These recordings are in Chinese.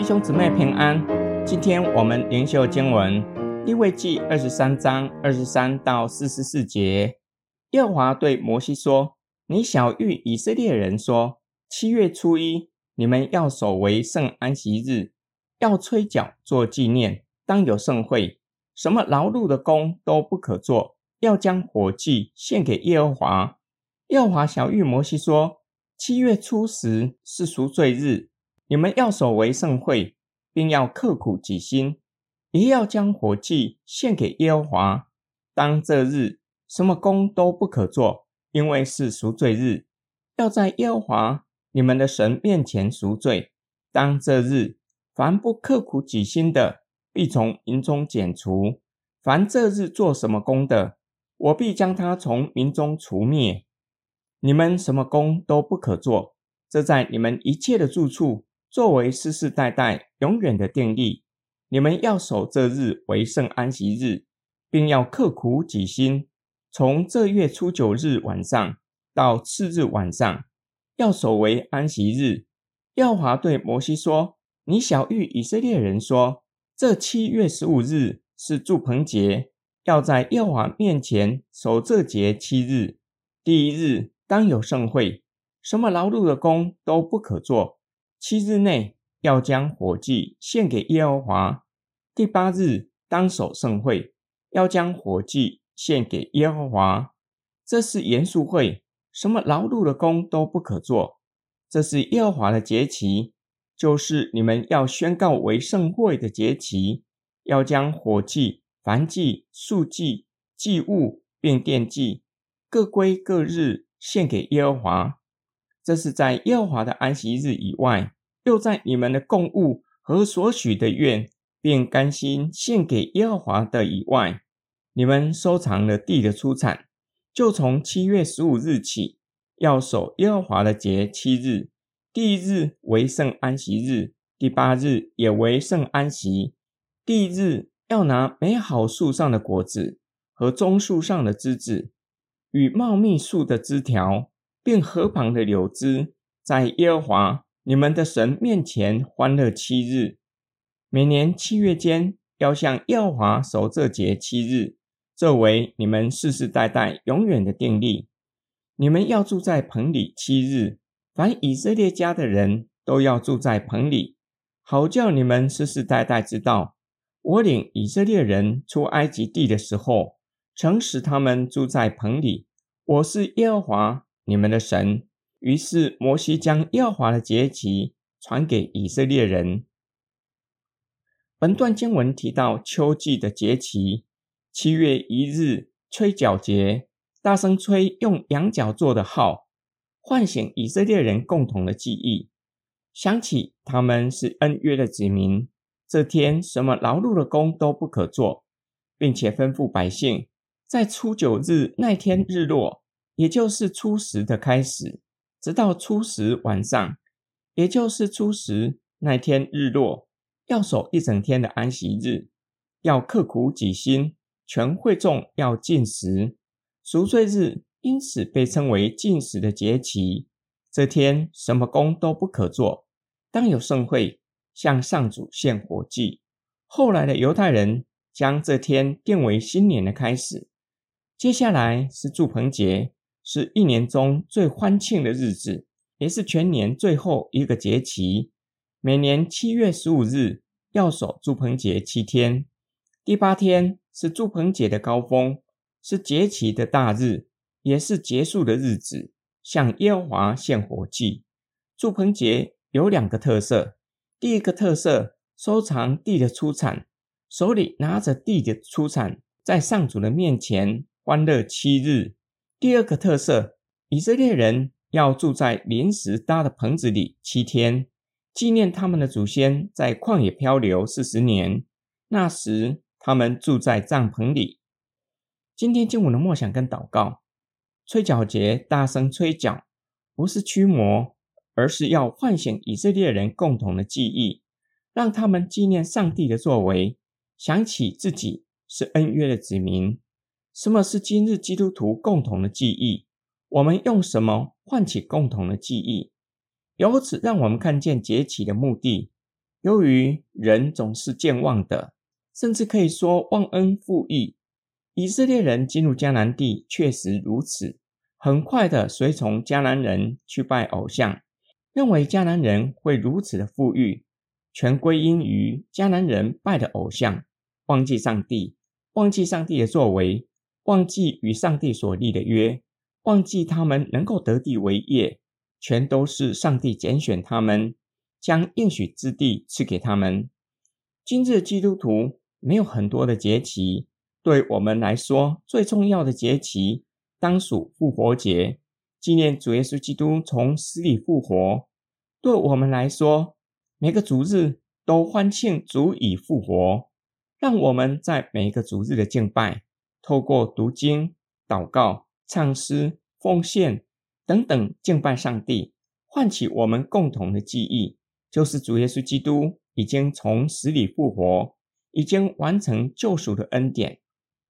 弟兄姊妹平安。今天我们灵修经文利未记二十三章二十三到四十四节。耶和华对摩西说：“你晓諭以色列人说，七月初一，你们要守为圣安息日，要吹角做纪念，当有盛会，什么劳碌的工都不可做，要将火祭献给耶和华。”耶和华晓諭摩西说：“七月初十是赎罪日。”你们要守为圣会，并要刻苦己心，也要将火祭献给耶和华。当这日，什么工都不可做，因为是赎罪日，要在耶和华你们的神面前赎罪。当这日，凡不刻苦己心的，必从民中剪除；凡这日做什么工的，我必将他从民中除灭。你们什么工都不可做，这在你们一切的住处。作为世世代代永远的定例，你们要守这日为圣安息日，并要刻苦己心。从这月初九日晚上到次日晚上，要守为安息日。耀华对摩西说：“你晓諭以色列人说，这七月十五日是住棚节，要在耀华面前守这节七日。第一日当有盛会，什么劳碌的工都不可做。”七日内要将火祭献给耶和华。第八日当守盛会，要将火祭献给耶和华。这是严肃会，什么劳碌的工都不可做。这是耶和华的节期，就是你们要宣告为圣会的节期。要将火祭、燔祭、素祭、祭物并奠祭各归各日献给耶和华。这是在耶和华的安息日以外，又在你们的供物和所许的愿，并甘心献给耶和华的以外，你们收藏了地的出产，就从七月十五日起，要守耶和华的节七日。第一日为圣安息日，第八日也为圣安息。第一日要拿美好树上的果子和棕树上的枝子，与茂密树的枝条。并河旁的柳枝，在耶和华你们的神面前欢乐七日。每年七月间，要向耶和华守这节七日，作为你们世世代代永远的定例。你们要住在棚里七日，凡以色列家的人都要住在棚里，好叫你们世世代代知道，我领以色列人出埃及地的时候，曾使他们住在棚里。我是耶和华。你们的神。于是摩西将耶和华的节期传给以色列人。本段经文提到秋季的节期，七月一日吹角节，大声吹，用羊角做的号，唤醒以色列人共同的记忆，想起他们是恩约的子民。这天什么劳碌的工都不可做，并且吩咐百姓，在初九日那天日落。也就是初十的开始，直到初十晚上，也就是初十那天日落，要守一整天的安息日，要刻苦己心，全会众要禁食。赎罪日因此被称为禁食的节期。这天什么工都不可做，当有盛会，向上主献火祭。后来的犹太人将这天定为新年的开始。接下来是祝棚节。是一年中最欢庆的日子，也是全年最后一个节期。每年七月十五日要守祝棚节七天，第八天是祝棚节的高峰，是节期的大日，也是结束的日子，向耶和华献火祭。祝棚节有两个特色：第一个特色，收藏地的出产，手里拿着地的出产，在上主的面前欢乐七日。第二个特色，以色列人要住在临时搭的棚子里七天，纪念他们的祖先在旷野漂流四十年。那时他们住在帐篷里。今天经文的默想跟祷告，吹角节大声吹角，不是驱魔，而是要唤醒以色列人共同的记忆，让他们纪念上帝的作为，想起自己是恩约的子民。什么是今日基督徒共同的记忆？我们用什么唤起共同的记忆？由此让我们看见节期的目的。由于人总是健忘的，甚至可以说忘恩负义。以色列人进入迦南地确实如此，很快的随从迦南人去拜偶像，认为迦南人会如此的富裕，全归因于迦南人拜的偶像，忘记上帝，忘记上帝的作为，忘记与上帝所立的约，忘记他们能够得地为业，全都是上帝拣选他们，将应许之地赐给他们。今日基督徒没有很多的节期。对我们来说，最重要的节期当属复活节，纪念主耶稣基督从死里复活。对我们来说，每个主日都欢庆主已复活。让我们在每一个主日的敬拜，透过读经、祷告、唱诗、奉献等等敬拜上帝，唤起我们共同的记忆，就是主耶稣基督已经从死里复活，已经完成救赎的恩典。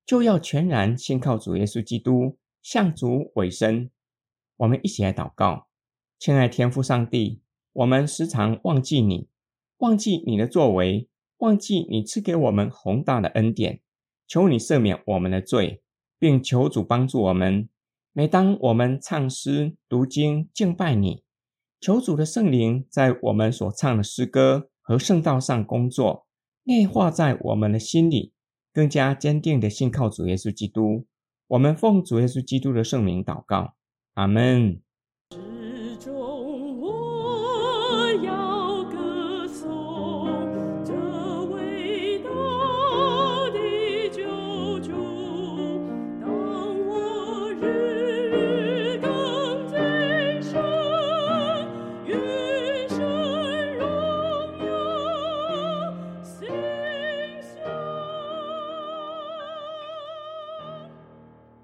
就要全然信靠主耶稣基督，向主委身。我们一起来祷告，亲爱天父上帝，我们时常忘记你，忘记你的作为，忘记你赐给我们宏大的恩典。求你赦免我们的罪，并求主帮助我们。每当我们唱诗、读经、敬拜你，求主的圣灵在我们所唱的诗歌和圣道上工作，内化在我们的心里。更加坚定的信靠主耶稣基督，我们奉主耶稣基督的圣名祷告，阿门。